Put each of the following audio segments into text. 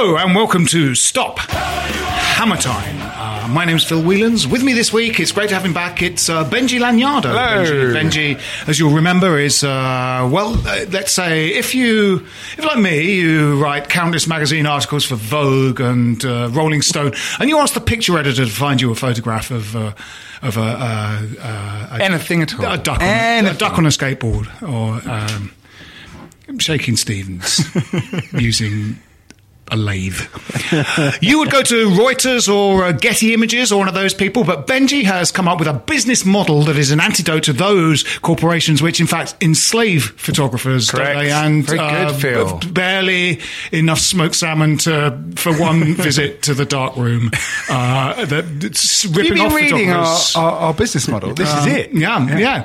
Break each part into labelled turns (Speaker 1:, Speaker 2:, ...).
Speaker 1: Hello and welcome to Stop Hammer Time. Uh, my name's Phil Whelans. With me this week, it's great to have him back. It's uh, Benji Lanyardo.
Speaker 2: Hello.
Speaker 1: Benji, Benji, as you'll remember, is uh, well, uh, let's say if you, if like me, you write countless magazine articles for Vogue and uh, Rolling Stone, and you ask the picture editor to find you a photograph of. Uh, of a, a
Speaker 2: Anything at all.
Speaker 1: a duck, on, a duck on a skateboard, or um, Shakin' Stevens using a lathe. you would go to Reuters or uh, Getty Images or one of those people, but Benji has come up with a business model that is an antidote to those corporations which, in fact, enslave photographers. don't
Speaker 2: Correct.
Speaker 1: they? And
Speaker 2: Very good,
Speaker 1: uh,
Speaker 2: Phil.
Speaker 1: b- barely enough smoked salmon to for one visit to the dark room. Uh, that, ripping
Speaker 2: You've been
Speaker 1: off
Speaker 2: reading our, our, our business model. This
Speaker 1: Um,
Speaker 2: is it.
Speaker 1: Yeah, yeah.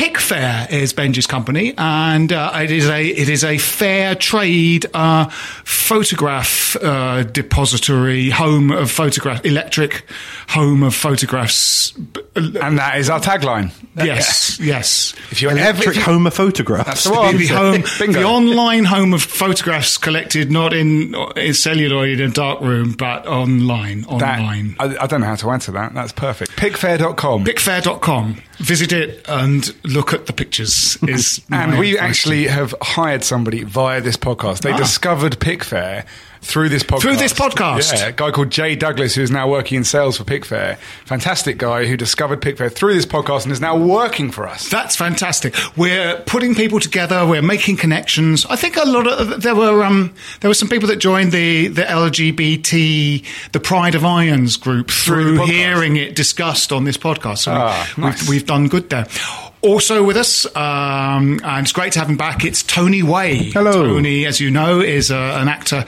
Speaker 1: Picfair is Benji's company, and uh, it is a it is a fair trade uh, photograph uh, depository, home of photograph, electric home of photographs.
Speaker 2: And that is our tagline.
Speaker 1: Yes, yes.
Speaker 2: If you're ever,
Speaker 3: Electric
Speaker 2: if you-
Speaker 3: home of photographs.
Speaker 2: That's the one.
Speaker 1: The, home,
Speaker 2: Bingo.
Speaker 1: the online home of photographs collected not in, in celluloid in a dark room, but online.
Speaker 2: that,
Speaker 1: Online.
Speaker 2: I, I don't know how to answer that. That's perfect. Picfair.com.
Speaker 1: Picfair.com. Visit it and look at the pictures. Is
Speaker 2: and we
Speaker 1: advice
Speaker 2: actually have hired somebody via this podcast. They
Speaker 1: Ah.
Speaker 2: discovered Picfair through this podcast.
Speaker 1: Through this podcast?
Speaker 2: Yeah, a guy called Jay Douglas, who is now working in sales for Picfair. Fantastic guy who discovered Picfair through this podcast and is now working for us.
Speaker 1: That's fantastic. We're putting people together. We're making connections. I think a lot of there were um, there were some people that joined the the LGBT, the Pride of Irons group through,
Speaker 2: podcast.
Speaker 1: hearing it discussed on this podcast. So
Speaker 2: Ah,
Speaker 1: we,
Speaker 2: nice.
Speaker 1: we've done good there. Also with us, um, and it's great to have him back. It's Tony Way.
Speaker 3: Hello.
Speaker 1: Tony, as you know, is uh, an actor.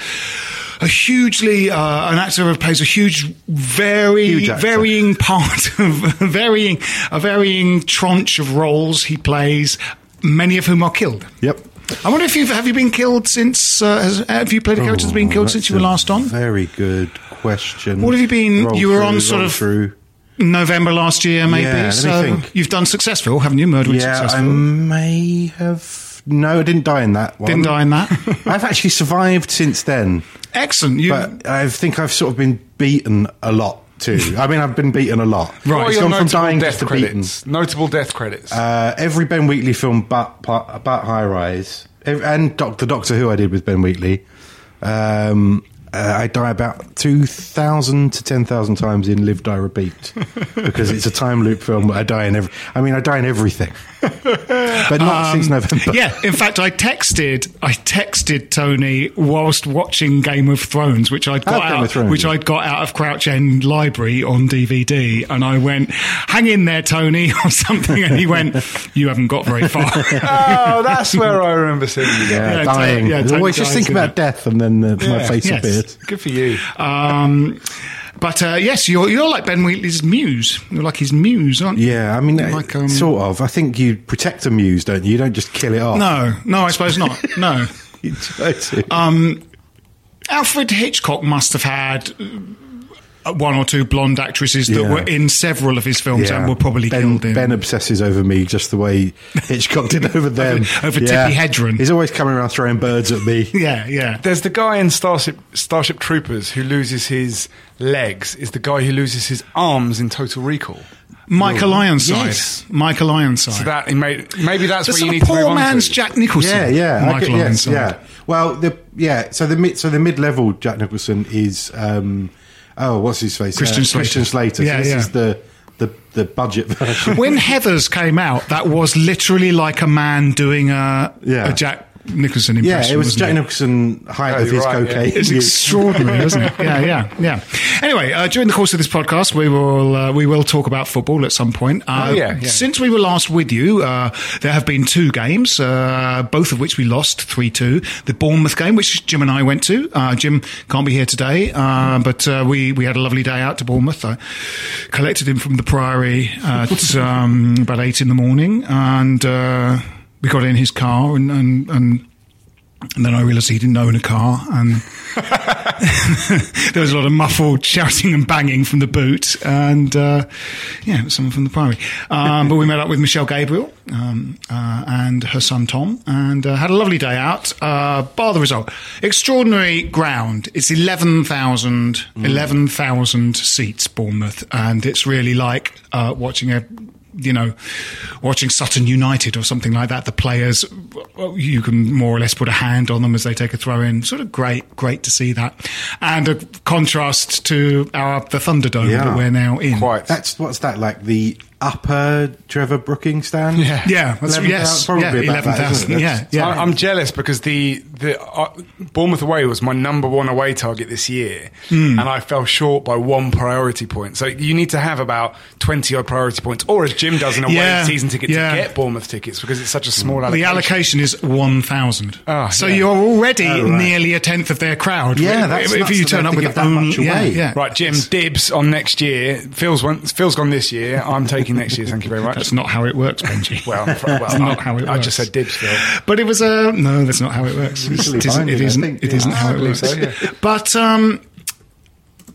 Speaker 1: A hugely uh, an actor who plays a huge, very
Speaker 3: Huge
Speaker 1: varying part of varying a varying tranche of roles he plays, many of whom are killed.
Speaker 3: Yep.
Speaker 1: I wonder if you've have you been killed since uh, has, have you played a character that's been killed since you were last on?
Speaker 3: Very good question.
Speaker 1: What have you been-
Speaker 3: Roll
Speaker 1: you were
Speaker 3: through,
Speaker 1: on sort of-
Speaker 3: through.
Speaker 1: November last year, maybe.
Speaker 3: Yeah, let me
Speaker 1: so
Speaker 3: think.
Speaker 1: you've done successful, haven't you? Murder
Speaker 3: Yeah,
Speaker 1: successful.
Speaker 3: I may have. No, I didn't die in that one.
Speaker 1: Didn't die in that.
Speaker 3: I've actually survived since then,
Speaker 1: Excellent. You,
Speaker 3: but I think I've sort of been beaten a lot too. I mean, I've been beaten a lot.
Speaker 1: Right.
Speaker 2: What are your
Speaker 3: gone from dying
Speaker 2: death
Speaker 3: just to beaten.
Speaker 2: credits? Notable death credits.
Speaker 3: Uh, every Ben Wheatley film but, but about High Rise, Ev- and Doctor Doctor Who I did with Ben Wheatley. Um, uh, I die about two thousand to ten thousand times in Live Die Repeat because it's a time loop film. I die in every. I mean, I die in everything, but not since November.
Speaker 1: Um, yeah, in fact, I texted I texted Tony whilst watching Game of Thrones, which I got
Speaker 3: Oh,
Speaker 1: out,
Speaker 3: of Thrones,
Speaker 1: which
Speaker 3: yeah.
Speaker 1: I got out of Crouch End Library on DVD, and I went, "Hang in there, Tony," or something, and he went, "You haven't got very far."
Speaker 2: oh, that's where I remember seeing you.
Speaker 3: Yeah,
Speaker 1: Yeah,
Speaker 3: dying.
Speaker 1: Tony- yeah, Tony
Speaker 3: Always just
Speaker 1: dies
Speaker 3: think about
Speaker 1: it.
Speaker 3: death, and then uh, my
Speaker 2: Yeah.
Speaker 3: face
Speaker 1: Yes.
Speaker 3: appears.
Speaker 2: Good for you.
Speaker 1: Um, But uh, yes, you're you're like Ben Wheatley's muse. You're like his muse, aren't you?
Speaker 3: Yeah, I mean,
Speaker 1: Like, um,
Speaker 3: sort of. I think you protect a muse, don't you? You don't just kill it off.
Speaker 1: No, no, I suppose not. No.
Speaker 3: You try to.
Speaker 1: Um, Alfred Hitchcock must have had uh, one or two blonde actresses that
Speaker 3: Yeah.
Speaker 1: were in several of his films and were probably
Speaker 3: ben,
Speaker 1: killed in.
Speaker 3: Ben obsesses over me just the way Hitchcock did over them.
Speaker 1: over Tippi Hedren.
Speaker 3: He's always coming around throwing birds at me.
Speaker 1: yeah, yeah.
Speaker 2: There's the guy in Starship Starship Troopers who loses his legs. Is the guy who loses his arms in Total Recall.
Speaker 1: Michael Ironside.
Speaker 3: Yes.
Speaker 1: Michael Ironside.
Speaker 2: So that he maybe that's
Speaker 1: the
Speaker 2: what
Speaker 1: sort
Speaker 2: you
Speaker 1: of
Speaker 2: need to move
Speaker 1: poor man's
Speaker 2: to.
Speaker 1: Jack Nicholson.
Speaker 3: Yeah, yeah, I
Speaker 1: Michael
Speaker 3: get- yes,
Speaker 1: Ironside.
Speaker 3: yeah. Well, the yeah, so the mid, so the mid-level Jack Nicholson is um, oh, what's his face?
Speaker 1: Christian uh, Slater.
Speaker 3: Christian Slater.
Speaker 1: Yeah,
Speaker 3: so this
Speaker 1: yeah.
Speaker 3: is the the the budget version.
Speaker 1: When Heathers came out, that was literally like a man doing a,
Speaker 3: Yeah.
Speaker 1: a Jack Nicholson impression.
Speaker 3: yeah,
Speaker 1: impression.
Speaker 3: it was
Speaker 1: wasn't
Speaker 3: Jack
Speaker 1: it?
Speaker 3: Nicholson height
Speaker 2: Oh,
Speaker 3: of his
Speaker 2: right, yeah.
Speaker 3: cocaine.
Speaker 1: It's extraordinary, isn't it? Yeah, yeah, yeah. Anyway, uh, during the course of this podcast, we will uh, we will talk about football at some point. Uh,
Speaker 2: Oh, yeah, yeah.
Speaker 1: Since we were last with you, uh, there have been two games, uh, both of which we lost three two. The Bournemouth game, which Jim and I went to. Uh, Jim can't be here today, uh, but uh, we we had a lovely day out to Bournemouth. I collected him from the Priory at um, about eight in the morning, and uh, we got in his car and. and, and and then I realised he didn't own a car, and there was a lot of muffled shouting and banging from the boot, and uh, yeah, someone from the Priory. Um, but we met up with Michelle Gabriel um, uh, and her son Tom, and uh, had a lovely day out. Uh, bar the result, extraordinary ground. It's 11,000 11,000 seats, Bournemouth, and it's really like uh, watching a you know, watching Sutton United or something like that, the players, you can more or less put a hand on them as they take a throw in. Sort of great, great to see that. And a contrast to our, the Thunderdome
Speaker 3: Yeah.
Speaker 1: that we're now in.
Speaker 2: Quite.
Speaker 3: That's what's that like the upper Trevor Brooking stand?
Speaker 1: Yeah. Yeah, that's,
Speaker 3: 11,000
Speaker 1: yes.
Speaker 3: probably
Speaker 1: yeah,
Speaker 3: about
Speaker 1: 11,000. Yeah, yeah.
Speaker 2: I- I'm jealous because the the uh, Bournemouth away was my number one away target this year,
Speaker 1: Hmm.
Speaker 2: and I fell short by one priority point. So you need to have about twenty odd priority points, or as Jim does in a away
Speaker 1: Yeah,
Speaker 2: season ticket
Speaker 1: yeah.
Speaker 2: to get Bournemouth tickets because it's such a small allocation.
Speaker 1: the allocation is 1,000.
Speaker 2: Ah,
Speaker 1: so
Speaker 2: yeah.
Speaker 1: you're already
Speaker 3: Oh, right.
Speaker 1: nearly a tenth of their crowd.
Speaker 3: Yeah,
Speaker 1: if,
Speaker 3: that's
Speaker 1: if
Speaker 3: nuts
Speaker 1: you turn up with
Speaker 3: give that
Speaker 1: only,
Speaker 3: much
Speaker 1: yeah,
Speaker 3: away.
Speaker 1: yeah.
Speaker 2: Right, Jim, dibs on next year. Phil's went, Phil's gone this year. I'm taking next year. Thank you very much.
Speaker 1: That's not how it works, Benji.
Speaker 2: well, well,
Speaker 1: That's not
Speaker 2: I,
Speaker 1: how it
Speaker 2: I just said dibs, Phil.
Speaker 1: But it was a no. That's not how it works. It's- it isn't. It isn't.
Speaker 3: think,
Speaker 1: It
Speaker 3: yeah.
Speaker 1: isn't how it works.
Speaker 2: so, yeah.
Speaker 1: But um,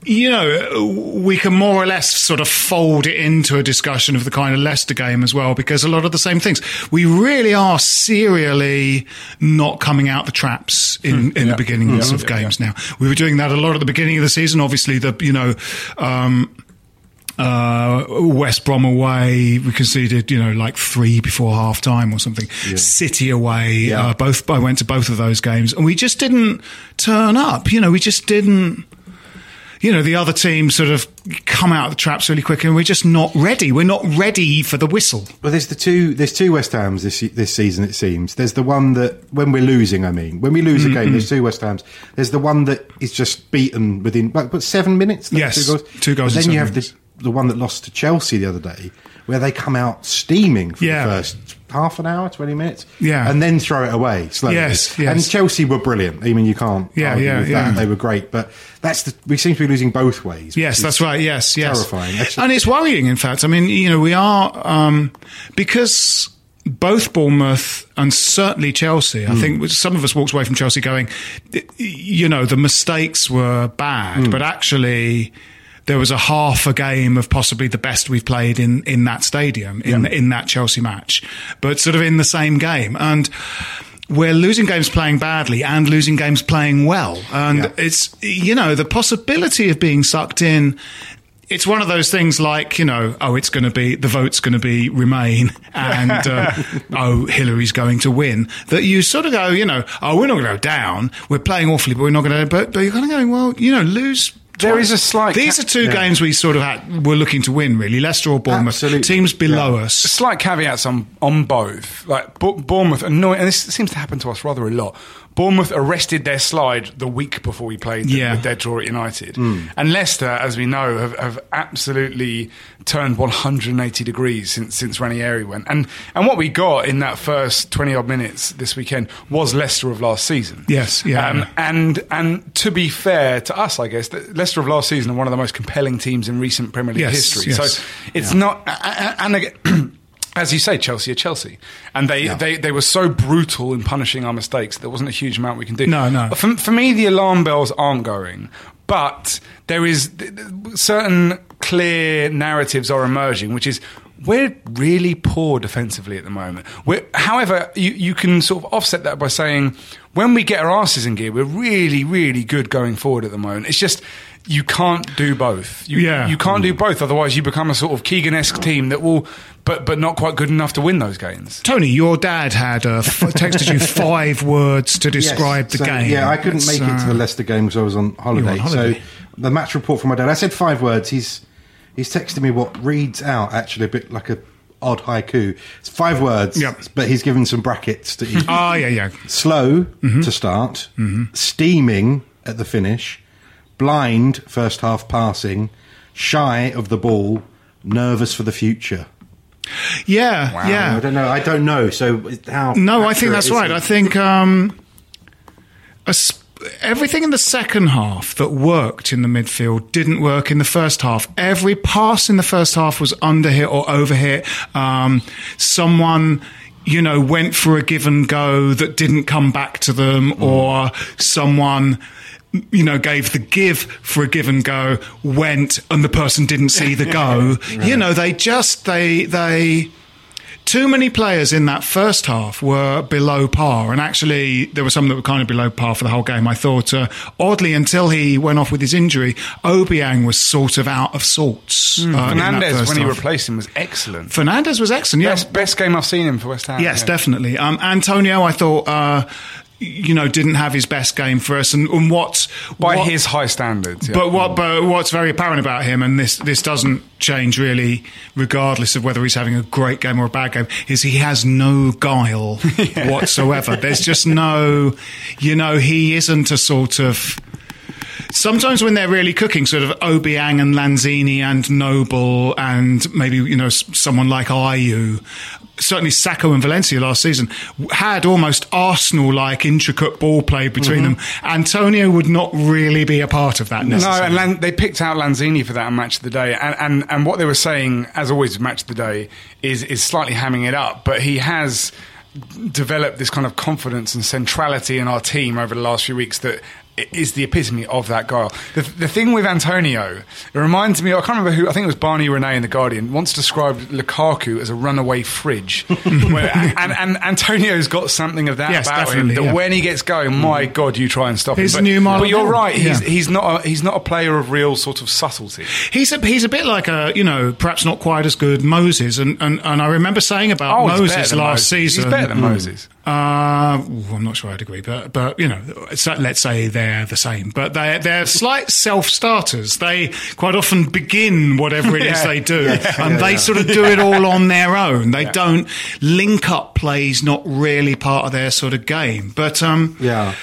Speaker 1: you know, we can more or less sort of fold it into a discussion of the kind of Leicester game as well, because a lot of the same things. We really are serially not coming out the traps in, in the beginnings of games now. We were doing that a lot at the beginning of the season. Obviously, the you know. Um, uh, West Brom away, we conceded, you know, like three before half time or something. City away, uh, both, I went to both of those games and we just didn't turn up. You know, we just didn't, you know, the other team sort of come out of the traps really quick and we're just not ready. We're not ready for the whistle.
Speaker 3: Well, there's the two. There's two West Hams this this season. It seems there's the one that when we're losing. I mean, when we lose
Speaker 1: Mm-hmm.
Speaker 3: a game, there's two West Hams. There's the one that is just beaten within but, but seven minutes.
Speaker 1: Yes,
Speaker 3: two goals.
Speaker 1: two goals
Speaker 3: then you have the the one that lost to Chelsea the other day, where they come out steaming for
Speaker 1: Yeah.
Speaker 3: the first half an hour, twenty minutes,
Speaker 1: Yeah.
Speaker 3: and then throw it away slowly.
Speaker 1: Yes, yes.
Speaker 3: And Chelsea were brilliant. I mean, you can't.
Speaker 1: Yeah,
Speaker 3: argue
Speaker 1: yeah,
Speaker 3: with
Speaker 1: yeah.
Speaker 3: That. They were great, but that's the we seem to be losing both ways.
Speaker 1: Yes, that's right. Yes, yes.
Speaker 3: terrifying. Actually-
Speaker 1: And it's worrying, in fact. I mean, you know, we are, um, because both Bournemouth and certainly Chelsea, I think some of us walked away from Chelsea going, you know, the mistakes were bad, but actually, there was a half a game of possibly the best we've played in, in that stadium, in, in that Chelsea match, but sort of in the same game. And, we're losing games playing badly and losing games playing well. And
Speaker 3: Yeah.
Speaker 1: it's, you know, the possibility of being sucked in. It's one of those things like, you know, oh, it's going to be, the vote's going to be Remain and, uh, oh, Hillary's going to win. That you sort of go, you know, oh, we're not going to go down. We're playing awfully, but we're not going to, but, but you're kind of going, well, you know, lose.
Speaker 2: There
Speaker 1: twice.
Speaker 2: is a slight
Speaker 1: These
Speaker 2: ca-
Speaker 1: are two games we sort of had, were looking to win, really. Leicester or Bournemouth.
Speaker 3: Absolutely.
Speaker 1: Teams below us.
Speaker 2: slight caveats on on both. Like Bo- Bournemouth, annoying, and this seems to happen to us rather a lot. Bournemouth arrested their slide the week before we played them
Speaker 1: Yeah.
Speaker 2: with their draw at United. And Leicester, as we know, have, have absolutely turned 180 degrees since since Ranieri went. And and what we got in that first 20 odd minutes this weekend was Leicester of last season.
Speaker 1: Yes, yeah.
Speaker 2: Um, and and to be fair to us, I guess that Leicester of last season are one of the most compelling teams in recent Premier League
Speaker 1: Yes,
Speaker 2: history.
Speaker 1: yes.
Speaker 2: So it's not, a- a- and again. As you say, Chelsea are Chelsea, and they, they, they were so brutal in punishing our mistakes. There wasn't a huge amount we can do.
Speaker 1: No, no.
Speaker 2: For, for me, the alarm bells aren't going, but there is certain clear narratives are emerging, which is we're really poor defensively at the moment. We're, however, you, you can sort of offset that by saying when we get our asses in gear, we're really, really good going forward at the moment. It's just you can't do both. You,
Speaker 1: Yeah.
Speaker 2: you can't do both. Otherwise, you become a sort of Keegan-esque team that will, but but not quite good enough to win those games.
Speaker 1: Tony, your dad had uh, f- texted you five words to describe
Speaker 3: Yes,
Speaker 1: the
Speaker 3: so,
Speaker 1: game.
Speaker 3: Yeah, I couldn't
Speaker 1: It's,
Speaker 3: make it to the Leicester game because I was on holiday.
Speaker 1: on holiday.
Speaker 3: So the match report from my dad. I said five words. He's he's texted me what reads out actually a bit like a odd haiku. It's five words.
Speaker 1: Yep.
Speaker 3: But he's given some brackets to each.
Speaker 1: Ah, yeah, yeah.
Speaker 3: Slow
Speaker 1: Mm-hmm.
Speaker 3: to start, steaming at the finish, blind first half passing, shy of the ball, nervous for the future.
Speaker 1: Yeah,
Speaker 3: I
Speaker 1: yeah.
Speaker 3: I don't know. I don't know. So how?
Speaker 1: No, I think that's right.
Speaker 3: it?
Speaker 1: I think um, a sp- everything in the second half that worked in the midfield didn't work in the first half. Every pass in the first half was under hit or over hit. Um, someone. You know, went for a give and go that didn't come back to them, or someone, you know, gave the give for a give and go, went, and the person didn't see the go. You know, they just they they too many players in that first half were below par, and actually there were some that were kind of below par for the whole game. I thought, uh, oddly, until he went off with his injury, Obiang was sort of out of sorts. uh, Fernandes,
Speaker 2: when he
Speaker 1: half.
Speaker 2: replaced him, was excellent.
Speaker 1: Fernandes was excellent. Yeah,
Speaker 2: Best, best game I've seen him for West Ham.
Speaker 1: Yes,
Speaker 2: yeah.
Speaker 1: definitely. Um, Antonio, I thought, uh, you know, didn't have his best game for us, and, and what
Speaker 2: By
Speaker 1: what-
Speaker 2: his high standards. yeah.
Speaker 1: But what? But what's very apparent about him, and this this doesn't change really, regardless of whether he's having a great game or a bad game, is he has no guile whatsoever. There's just no, you know, he isn't a sort of. Sometimes when they're really cooking, sort of Obiang and Lanzini and Noble and maybe you know someone like Ayew, certainly Sakho and Valencia last season had almost Arsenal-like intricate ball play between mm-hmm. them. Antonio would not really be a part of that.
Speaker 2: No, and Lan- they picked out Lanzini for that Match of the Day, and, and and what they were saying, as always, Match of the Day is is slightly hamming it up, but he has developed this kind of confidence and centrality in our team over the last few weeks that is the epitome of that guy. The, the thing with Antonio, it reminds me, I can't remember who, I think it was Barney Ronay in The Guardian, once described Lukaku as a runaway fridge. Where- and, and Antonio's got something of that
Speaker 1: Yes,
Speaker 2: about him, that
Speaker 1: yeah.
Speaker 2: when he gets going, mm. my God, you try and stop
Speaker 1: He's
Speaker 2: him.
Speaker 1: the new Marlon
Speaker 2: but you're right, he's,
Speaker 1: Yeah.
Speaker 2: he's not a, he's not a player of real sort of subtlety.
Speaker 1: He's a he's a bit like a you know perhaps not quite as good Moses and and, and I remember saying about
Speaker 2: Oh,
Speaker 1: Moses last
Speaker 2: Moses.
Speaker 1: season.
Speaker 2: He's better than mm. Moses.
Speaker 1: Uh, ooh, I'm not sure I'd agree, but but you know, let's say they're the same, but they they're slight self starters. They quite often begin whatever it is
Speaker 2: Yeah.
Speaker 1: they do, and they sort of do it all on their own. They don't link up plays, not really part of their sort of game. But um,
Speaker 3: Yeah.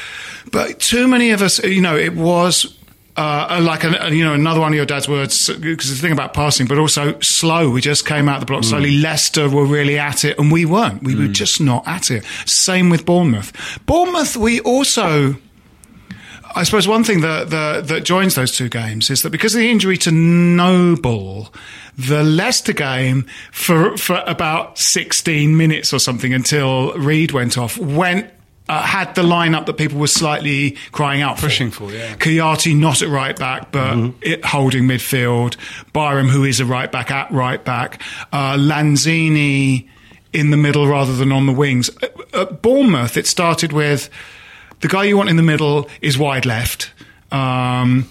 Speaker 1: but too many of us, you know, it was. Uh, like a, you know another one of your dad's words because the thing about passing, but also slow. We just came out the block slowly. Leicester were really at it, and we weren't. We were just not at it. Same with Bournemouth. Bournemouth, we also. I suppose one thing that, that that joins those two games is that because of the injury to Noble, the Leicester game for for about sixteen minutes or something until Reid went off went. Uh, had the lineup that people were slightly crying out
Speaker 2: Pushing
Speaker 1: for.
Speaker 2: for, yeah.
Speaker 1: Kouyaté not at right back, but it holding midfield. Byram, who is a right back, at right back. Uh, Lanzini in the middle rather than on the wings. At, at Bournemouth, it started with the guy you want in the middle is wide left. Um,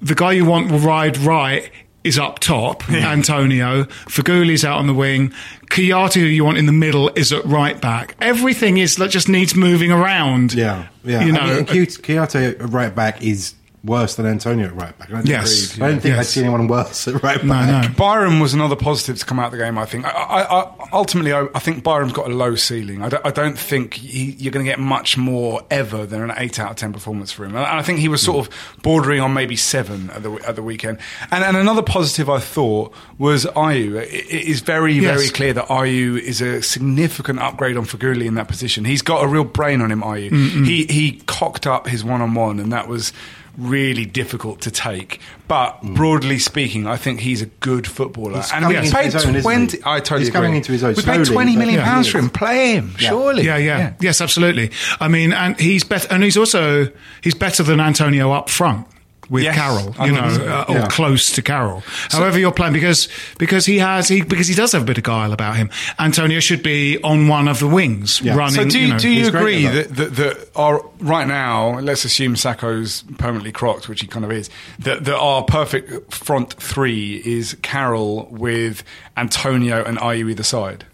Speaker 1: the guy you want wide right is up top, Antonio. Feghouli's out on the wing. Kouyaté, who you want in the middle, is at right back. Everything is like, just needs moving around.
Speaker 3: Yeah, yeah.
Speaker 1: You
Speaker 3: I
Speaker 1: know,
Speaker 3: mean, uh, Ki- Kouyaté right back is worse than Antonio at right back. I don't think-
Speaker 1: Yes.
Speaker 3: I don't think
Speaker 1: Yes.
Speaker 3: I'd see anyone worse at right back.
Speaker 1: no.
Speaker 2: Byram was another positive to come out of the game. I think. I, I, I, ultimately, I, I think Byram's got a low ceiling. I don't, I don't think he, you're going to get much more ever than an eight out of ten performance for him. And I think he was sort of bordering on maybe seven at the at the weekend. And, and another positive I thought was Ayew. It, it is very
Speaker 1: Yes.
Speaker 2: very clear that Ayew is a significant upgrade on Feghouli in that position. He's got a real brain on him. Ayew. He he cocked up his one on one, and that was. Really difficult to take, but mm. broadly speaking, I think he's a good footballer.
Speaker 3: He's
Speaker 2: and we paid
Speaker 3: own, isn't he?
Speaker 2: twenty. I totally
Speaker 3: He's
Speaker 2: agree.
Speaker 3: coming into his own
Speaker 2: We paid twenty million
Speaker 3: Yeah,
Speaker 2: pounds for him. Play him,
Speaker 3: Yeah.
Speaker 2: surely.
Speaker 1: Yeah, yeah, yes, absolutely. I mean, and he's better, and he's also he's better than Antonio up front with
Speaker 2: Yes,
Speaker 1: Carroll, you know,
Speaker 2: so.
Speaker 1: uh, or
Speaker 3: Yeah.
Speaker 1: close to Carroll. However, you're playing because because he has he because he does have a bit of guile about him. Antonio should be on one of the wings
Speaker 3: Yeah.
Speaker 1: running.
Speaker 2: So do you,
Speaker 1: know.
Speaker 2: do you agree that, that, that our right now, let's assume Sakho's permanently crocked, which he kind of is, that, that our perfect front three is Carroll with Antonio and Ayew either side?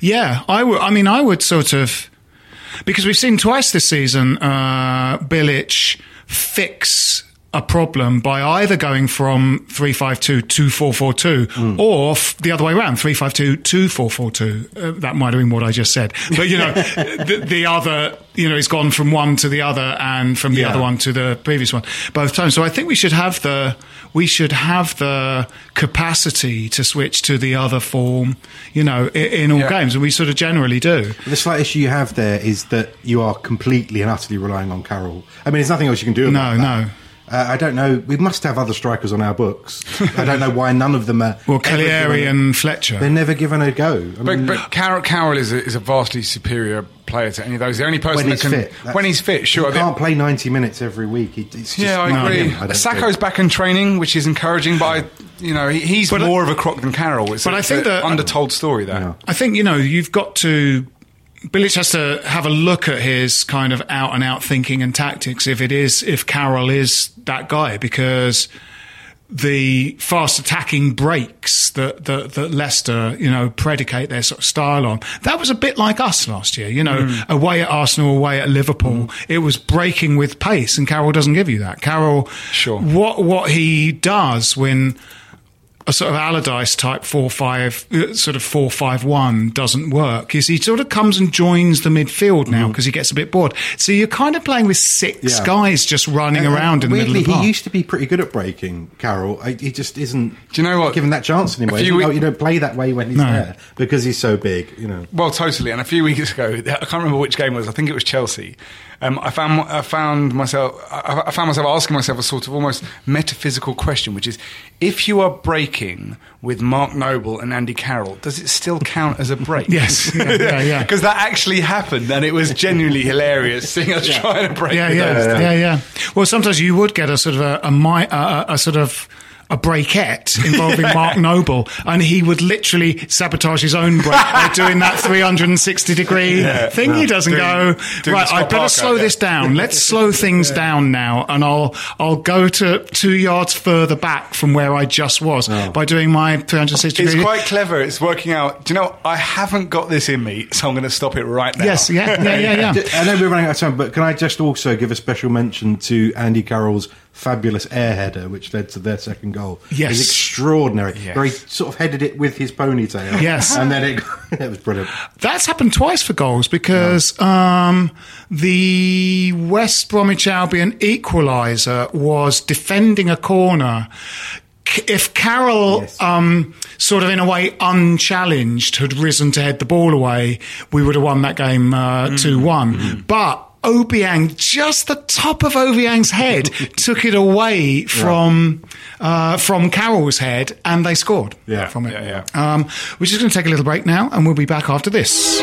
Speaker 1: Yeah, I would. I mean, I would sort of because we've seen twice this season uh, Bilic fix a problem by either going from 352 to 442 or f- the other way around 352 to 442 uh, that might have been what I just said but you know the, the other you know he's gone from one to the other and from the
Speaker 3: Yeah.
Speaker 1: other one to the previous one both times so I think we should have the we should have the capacity to switch to the other form you know in, in all
Speaker 2: Yeah.
Speaker 1: games and we sort of generally do
Speaker 3: The slight issue you have there is that you are completely and utterly relying on Carroll. I mean, there's nothing else you can do about
Speaker 1: No,
Speaker 3: that.
Speaker 1: no.
Speaker 3: Uh, I don't know. We must have other strikers on our books. I don't know why none of them are.
Speaker 1: well
Speaker 3: ever Calleri
Speaker 1: and Fletcher
Speaker 3: They're never given a go. I
Speaker 2: But,
Speaker 3: mean,
Speaker 2: but Carroll, Carroll is, a, is a vastly superior player to any of those. The only person
Speaker 3: when
Speaker 2: that
Speaker 3: he's
Speaker 2: can.
Speaker 3: fit.
Speaker 2: When he's fit, sure.
Speaker 3: He can't play 90 minutes every week. He, it's just
Speaker 2: Yeah, I agree.
Speaker 3: him, I
Speaker 2: Sakho's
Speaker 3: think.
Speaker 2: back in training, which is encouraging, but I, you know, he, he's
Speaker 1: But I-
Speaker 2: more of a crock than Carroll. It's
Speaker 1: But
Speaker 2: a,
Speaker 1: I think
Speaker 2: it's a
Speaker 1: that-
Speaker 2: undertold story there.
Speaker 3: Yeah.
Speaker 1: I think you know you've got to. Bilic has to have a look at his kind of out and out thinking and tactics. If it is, if Carroll is that guy, because the fast attacking breaks that, that that Leicester, you know, predicate their sort of style on. That was a bit like us last year. You know, mm. away at Arsenal, away at Liverpool, mm. it was breaking with pace, and Carroll doesn't give you that. Carroll,
Speaker 2: Sure.
Speaker 1: what what he does when a sort of Allardyce type four five uh, sort of four five one doesn't work is he sort of comes and joins the midfield now because he gets a bit bored. So you're kind of playing with six
Speaker 3: Mm-hmm. Yeah.
Speaker 1: guys just running
Speaker 3: And-
Speaker 1: around in
Speaker 3: and
Speaker 1: the middle of the park.
Speaker 3: he used to be pretty good at breaking Carroll. He just isn't.
Speaker 2: Do you know what?
Speaker 3: Given that chance
Speaker 2: anyway,
Speaker 3: You, know,
Speaker 2: week-
Speaker 3: you don't play that way when he's
Speaker 1: No.
Speaker 3: there because he's so big. You know.
Speaker 2: Well, totally. And a few weeks ago, I can't remember which game it was. I think it was Chelsea. Um, I found I found myself I, I found myself asking myself a sort of almost metaphysical question, which is: if you are breaking with Mark Noble and Andy Carroll, does it still count as a break?
Speaker 1: Yes. Yeah, yeah, yeah.
Speaker 2: Because that actually happened, and it was genuinely hilarious seeing us trying to break.
Speaker 1: yeah,
Speaker 2: with
Speaker 1: yeah, yeah, yeah, Well, sometimes you would get a sort of a a, a, a sort of a breakette involving Mark Noble, and he would literally sabotage his own break by doing that 360 degree thing. he doesn't
Speaker 2: Doing-
Speaker 1: go
Speaker 2: doing
Speaker 1: right. I better
Speaker 2: Parker,
Speaker 1: slow
Speaker 2: yeah.
Speaker 1: this down. Let's slow things down now, and I'll I'll go to two yards further back from where I just was oh. by doing my 360
Speaker 2: It's
Speaker 1: degree.
Speaker 2: quite clever. It's working out. Do you know? I haven't got this in me, so I'm going to stop it right now.
Speaker 1: Yes, yeah, yeah, yeah, yeah.
Speaker 3: I know we're running out of time, but can I just also give a special mention to Andy Carroll's fabulous air header, which led to their second goal?
Speaker 1: Yes.
Speaker 3: It extraordinary.
Speaker 2: Yes.
Speaker 3: Where he sort of headed it with his ponytail.
Speaker 1: Yes.
Speaker 3: and then it, it was brilliant.
Speaker 1: That's happened twice for goals because um, the West Bromwich Albion equaliser was defending a corner. If Carroll,
Speaker 3: Yes.
Speaker 1: um, sort of in a way unchallenged, had risen to head the ball away, we would have won that game uh, 2 one. But Obiang, just the top of Obiang's head, took it away from uh, from Carroll's head, and they scored
Speaker 3: Yeah.
Speaker 1: from it.
Speaker 2: Yeah,
Speaker 1: Um, we're just going to take a little break now, and we'll be back after this.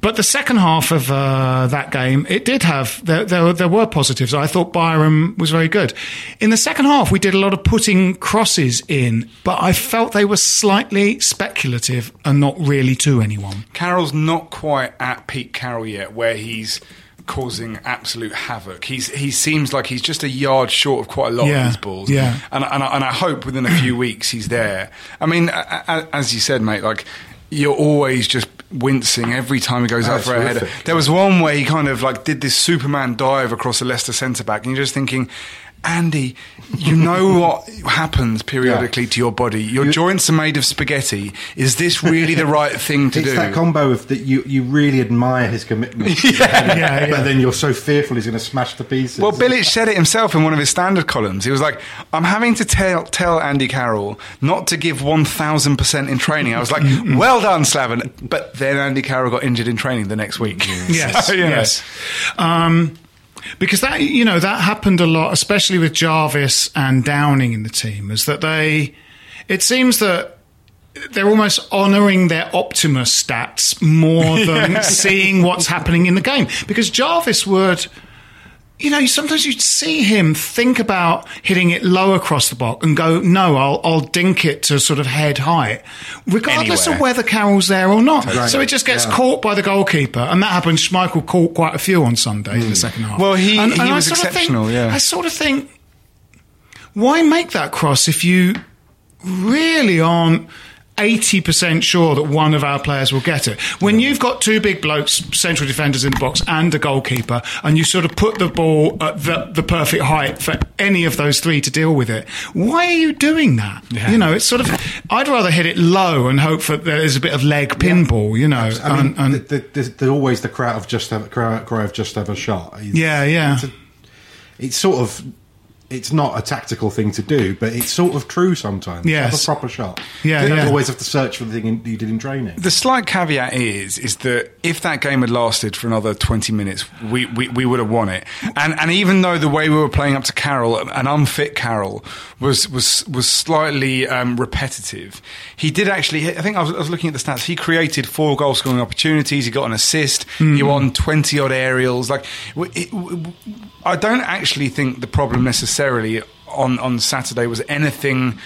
Speaker 1: but the second half of uh, that game, it did have there, there. There were positives. I thought Byram was very good. In the second half, we did a lot of putting crosses in, but I felt they were slightly speculative and not really to anyone.
Speaker 2: Carroll's not quite at peak Carroll yet, where he's causing absolute havoc. He's he seems like he's just a yard short of quite a lot
Speaker 1: Yeah,
Speaker 2: of these balls.
Speaker 1: yeah.
Speaker 2: and and I, and I hope within a few weeks he's there. I mean, as you said, mate, like you're always just wincing every time he goes
Speaker 3: Oh,
Speaker 2: out for a header. There was one where he kind of like did this Superman dive across a Leicester centre back, and you're just thinking. Andy, you know what happens periodically to your body. Your joints are made of spaghetti. Is this really the right thing to
Speaker 3: it's
Speaker 2: do?
Speaker 3: that combo of that you, you really admire his commitment, yeah, but then you're so fearful he's going to smash the pieces.
Speaker 2: Well, Bilic said it himself in one of his standard columns. He was like, "I'm having to tell tell Andy Carroll not to give one thousand percent in training." I was like, "Well done, Slaven." But then Andy Carroll got injured in training the next week.
Speaker 1: Yes,
Speaker 2: So, you
Speaker 1: yes. Um, because that you know that happened a lot, especially with Jarvis and Downing in the team, is that they. It seems that they're almost honouring their Optimus stats more than
Speaker 2: Yeah.
Speaker 1: seeing what's happening in the game. Because Jarvis would. You know, sometimes you'd see him think about hitting it low across the box and go, no, I'll, I'll dink it to sort of head height, regardless of whether Carroll's there or not.
Speaker 3: Right.
Speaker 1: So it just gets
Speaker 3: Yeah.
Speaker 1: caught by the goalkeeper, and that happened. Schmeichel caught quite a few on Sunday in the hmm. second half.
Speaker 2: Well, he-
Speaker 1: and,
Speaker 2: he
Speaker 1: and
Speaker 2: was
Speaker 1: of think-
Speaker 2: exceptional, yeah.
Speaker 1: I sort of think, why make that cross if you really aren't? 80% sure that one of our players will get it. When you've got two big blokes, central defenders in the box, and a goalkeeper, and you sort of put the ball at the, the perfect height for any of those three to deal with it, why are you doing that? You know, it's sort of, I'd rather hit it low and hope that there's a bit of leg pinball, you know.
Speaker 3: I mean,
Speaker 1: and, and-
Speaker 3: the, the, there's, always the crowd of just have cry, cry of just have a shot. It's-
Speaker 1: Yeah, yeah.
Speaker 3: It's, a- it's sort of. It's not a tactical thing to do, but it's sort of true sometimes.
Speaker 1: Yes.
Speaker 3: Have a proper shot.
Speaker 1: Yeah,
Speaker 3: you don't
Speaker 1: yeah.
Speaker 3: always have to search for the thing in, you did in training.
Speaker 2: The slight caveat is is that if that game had lasted for another twenty minutes, we, we, we would have won it. And and even though the way we were playing up to Carroll, an unfit Carroll, was was was slightly um, repetitive, he did actually. I think I was, I was looking at the stats. He created four goal scoring opportunities. He got an assist. He won twenty odd aerials. Like it, w- I don't actually think the problem necessarily on on Saturday was anything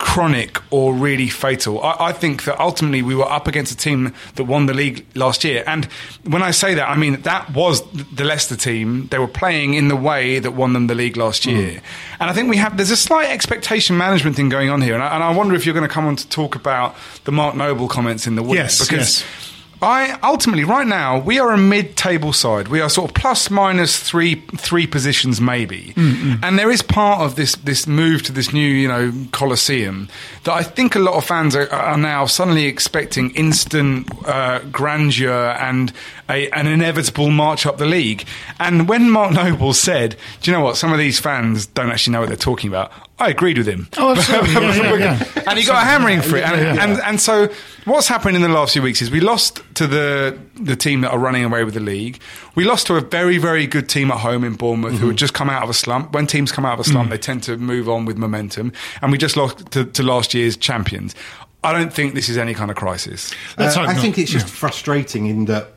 Speaker 2: chronic or really fatal. I, I think that ultimately we were up against a team that won the league last year. And when I say that, I mean that was the Leicester team. They were playing in the way that won them the league last year. Hmm. And I think we have, there's a slight expectation management thing going on here. And I, and I wonder if you're going to come on to talk about the Mark Noble comments in the week.
Speaker 1: Yes,
Speaker 2: because
Speaker 1: yes.
Speaker 2: I ultimately right now we are a mid-table side. We are sort of plus minus three three positions maybe, and there is part of this this move to this new you know Colosseum that I think a lot of fans are, are now suddenly expecting instant uh, grandeur and a, an inevitable march up the league. And when Mark Noble said, "Do you know what? Some of these fans don't actually know what they're talking about," I agreed with him.
Speaker 1: Oh, absolutely. Yeah, yeah, yeah.
Speaker 2: and he got a hammering for it. And,
Speaker 1: Yeah, yeah.
Speaker 2: and and so what's happened in the last few weeks is we lost to the the team that are running away with the league. We lost to a very very good team at home in Bournemouth who had just come out of a slump. When teams come out of a slump, they tend to move on with momentum. And we just lost to, to last year's champions. I don't think this is any kind of crisis.
Speaker 3: Uh, I
Speaker 1: not.
Speaker 3: think it's just
Speaker 1: Yeah.
Speaker 3: frustrating in that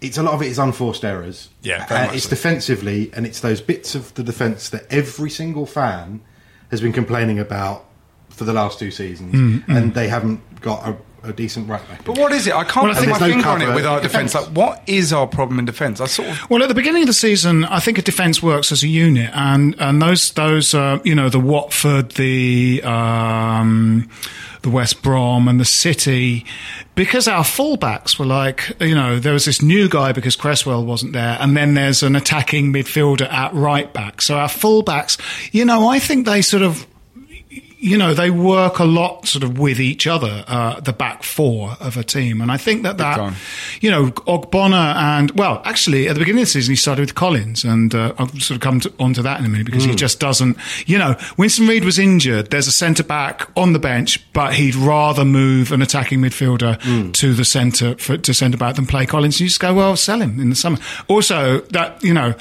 Speaker 3: it's a lot of it is unforced errors.
Speaker 2: Yeah,
Speaker 3: Uh, it's
Speaker 2: so.
Speaker 3: defensively, and it's those bits of the defence that every single fan has been complaining about for the last two seasons,
Speaker 1: Mm,
Speaker 3: and they haven't got a, a decent right back.
Speaker 2: But what is it? I can't
Speaker 1: Well, I
Speaker 2: put
Speaker 1: think
Speaker 2: my
Speaker 3: no
Speaker 2: finger on it
Speaker 3: cover
Speaker 2: with our defence.
Speaker 3: defence.
Speaker 2: Like, what is our problem in defence? I sort of
Speaker 1: Well, at the beginning of the season, I think a defence works as a unit, and and those those uh, you know the Watford, the um, the West Brom, and the City, because our fullbacks were like you know there was this new guy because Cresswell wasn't there, and then there's an attacking midfielder at right back. So our fullbacks, you know, I think they sort of you know, they work a lot sort of with each other, uh, the back four of a team. And I think that that, you know, Ogbonna and, well, actually, at the beginning of the season, he started with Collins. And uh, I'll sort of come to, onto that in a minute because he just doesn't, you know, Winston Reid was injured. There's a centre back on the bench, but he'd rather move an attacking midfielder to the centre, for, to centre back than play Collins. You just go, well, sell him in the summer. Also, that, you know,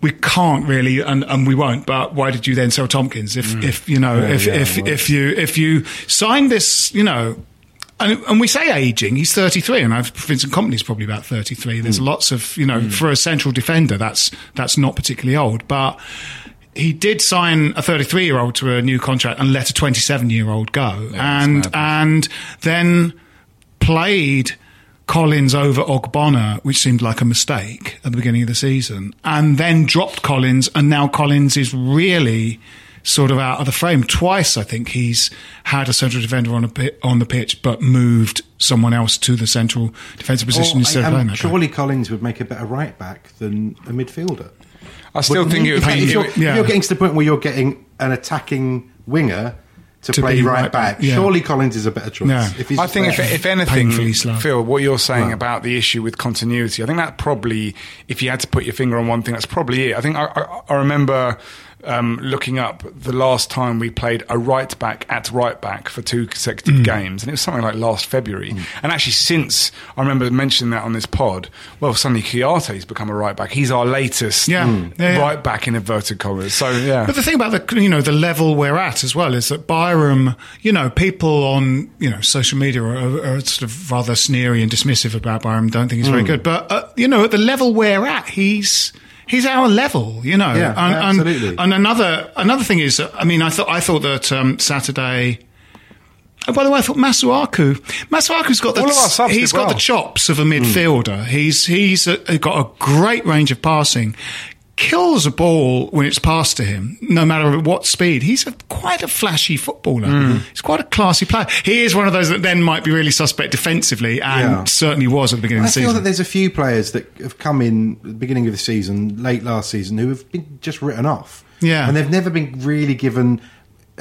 Speaker 1: we can't really, and, and we won't. But why did you then sell Tomkins? If, mm. if you know, if
Speaker 3: yeah,
Speaker 1: if if you if you sign this, you know. And, and we say aging, he's 33, and I've, Vincent Kompany's probably about 33. There's mm. lots of, you know, mm. for a central defender, that's, that's not particularly old. But he did sign a 33 year old to a new contract and let a 27 year old go. and, and then played Collins over Ogbonna, which seemed like a mistake at the beginning of the season, and then dropped Collins, and now Collins is really sort of out of the frame. Twice, I think he's had a central defender on a on the pitch, but moved someone else to the central defensive position
Speaker 3: Or,
Speaker 1: instead of
Speaker 3: um,
Speaker 1: playing that. guy.
Speaker 3: surely Collins would make a better right back than a midfielder.
Speaker 2: I still
Speaker 3: Wouldn't
Speaker 2: think it would
Speaker 3: if,
Speaker 2: be.
Speaker 3: if you're,
Speaker 2: it would-
Speaker 3: if you're getting to the point where you're getting an attacking winger to,
Speaker 1: To
Speaker 3: play right,
Speaker 1: right
Speaker 3: back,
Speaker 1: back, yeah.
Speaker 3: surely Collins is a better choice.
Speaker 1: Yeah.
Speaker 3: If he's
Speaker 2: I think if, if anything, Phil, what you're saying
Speaker 3: Right.
Speaker 2: about the issue with continuity, I think that probably, if you had to put your finger on one thing, that's probably it. I think I, I, I remember um, looking up the last time we played a right back at right back for two consecutive
Speaker 1: Mm.
Speaker 2: games, and it was something like last February. And actually, since I remember mentioning that on this pod, well, suddenly Kouyaté's become a right back. He's our latest
Speaker 1: Yeah. Mm. Yeah, yeah.
Speaker 2: right back in inverted commas. So yeah,
Speaker 1: But the thing about the you know the level we're at as well is that Byram, you know, people on you know social media are, are sort of rather sneery and dismissive about Byram. Don't think he's very good, but uh, you know, at the level we're at, he's. He's our level, you know.
Speaker 3: Yeah,
Speaker 1: and, and-
Speaker 3: absolutely.
Speaker 1: And, another another thing is, I mean, I thought I thought that um, Saturday. Oh, by the way, I thought Masuaku. Masuaku's got the
Speaker 2: All of our subs
Speaker 1: he's got
Speaker 2: well.
Speaker 1: the chops of a midfielder. He's he's uh got a great range of passing. Kills a ball when it's passed to him, no matter at what speed. He's a, quite a flashy footballer.
Speaker 2: Hmm.
Speaker 1: He's quite a classy player. He is one of those that then might be really suspect defensively, and
Speaker 3: Yeah.
Speaker 1: certainly was at the beginning
Speaker 3: I
Speaker 1: of the
Speaker 3: feel
Speaker 1: season.
Speaker 3: that there's a few players that have come in at the beginning of the season, late last season, who have been just written off.
Speaker 1: Yeah.
Speaker 3: and they've never been really given.